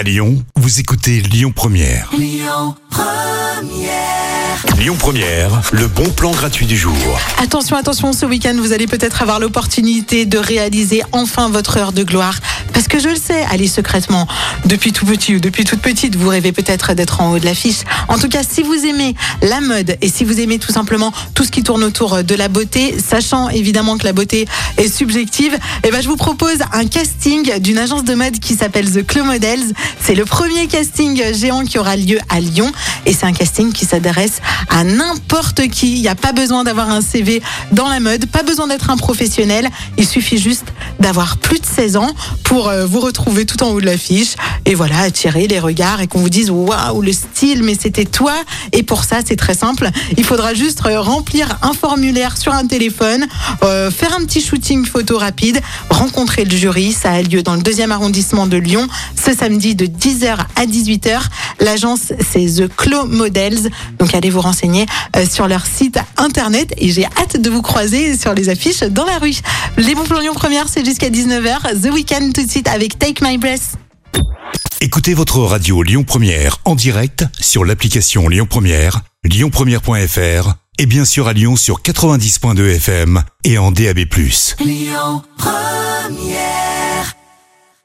À Lyon, vous écoutez Lyon Première. Lyon Première. le bon plan gratuit du jour. Attention, attention, ce week-end, vous allez peut-être avoir l'opportunité de réaliser enfin votre heure de gloire. Parce que je le sais, allez secrètement, depuis tout petit ou depuis toute petite, vous rêvez peut-être d'être en haut de l'affiche. En tout cas, si vous aimez la mode et si vous aimez tout simplement tout ce qui tourne autour de la beauté, sachant évidemment que la beauté est subjective, eh ben, je vous propose un casting d'une agence de mode qui s'appelle The Clo Models. C'est le premier casting géant qui aura lieu à Lyon et c'est un casting qui s'adresse à n'importe qui. Il n'y a pas besoin d'avoir un CV dans la mode, pas besoin d'être un professionnel. Il suffit juste d'avoir plus de 16 ans pour euh, vous retrouver tout en haut de l'affiche et voilà, attirer les regards et qu'on vous dise waouh, le style, mais c'était toi. Et pour ça, c'est très simple. Il faudra juste euh, remplir un formulaire sur un téléphone, euh, faire un petit shooting photo rapide, rencontrer le jury. Ça a lieu dans le deuxième arrondissement de Lyon ce samedi de 10h à 18h. L'agence, c'est The Clo Models. Donc allez vous renseigner euh, sur leur site internet et j'ai hâte de vous croiser sur les affiches dans la rue. Les bons plans Lyon Première, c'est jusqu'à 19h. The Weekend tout de suite avec Take My Breath. Écoutez votre radio Lyon Première en direct sur l'application Lyon Première, lyonpremière.fr et bien sûr à Lyon sur 90.2 FM et en DAB+. Lyon Première